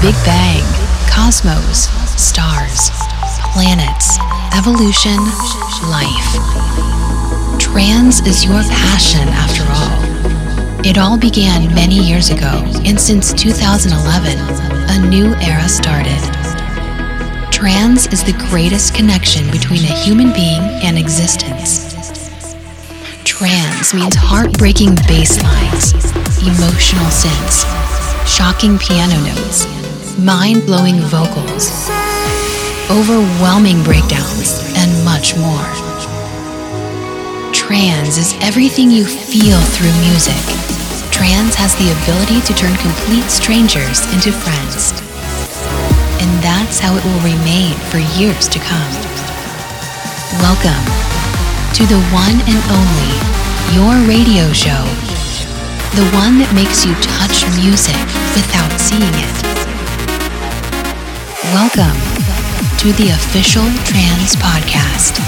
Big Bang, cosmos, stars, planets, evolution, life. Trance is your passion after all. It all began many years ago, and since 2011, a new era started. Trance is the greatest connection between a human being and existence. Trance means heartbreaking bass lines, emotional synths, shocking piano notes, mind blowing vocals, overwhelming breakdowns, and much more. Trance is everything you feel through music. Trance has the ability to turn complete strangers into friends. And that's how it will remain for years to come. Welcome to the one and only Your Radio Show. The one that makes you touch music without seeing it. Welcome to the official Trance Podcast.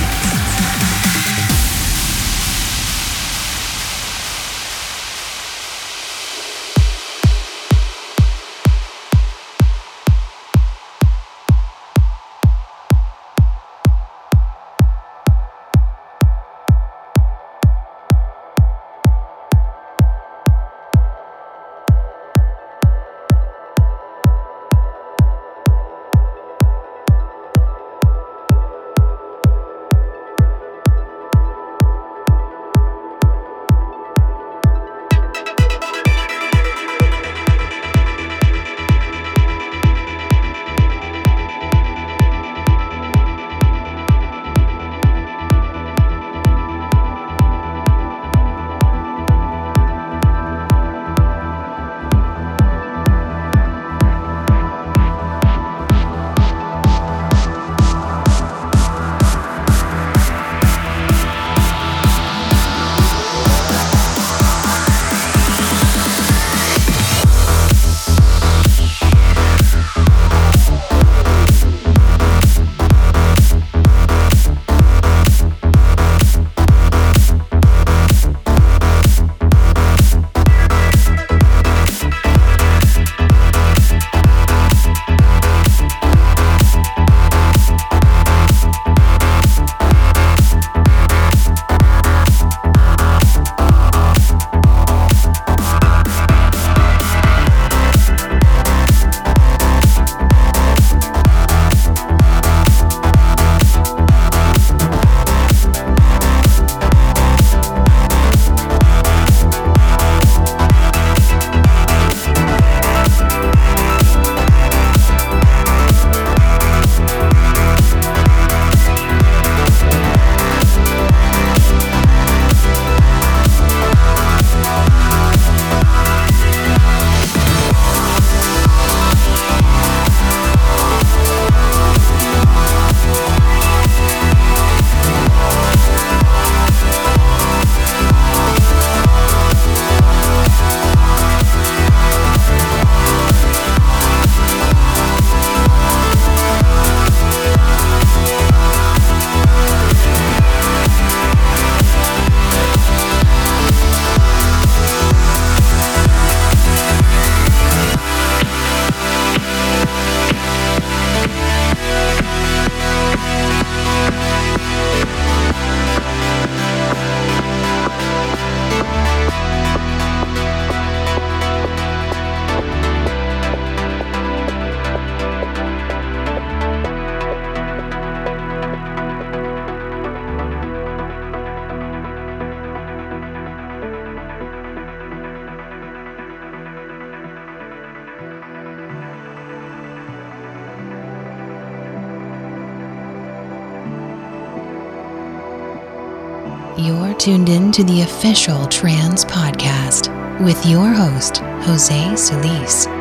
Official trance Podcast with your host, Jose Solis.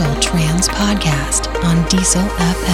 Trance Podcast on Diesel FM.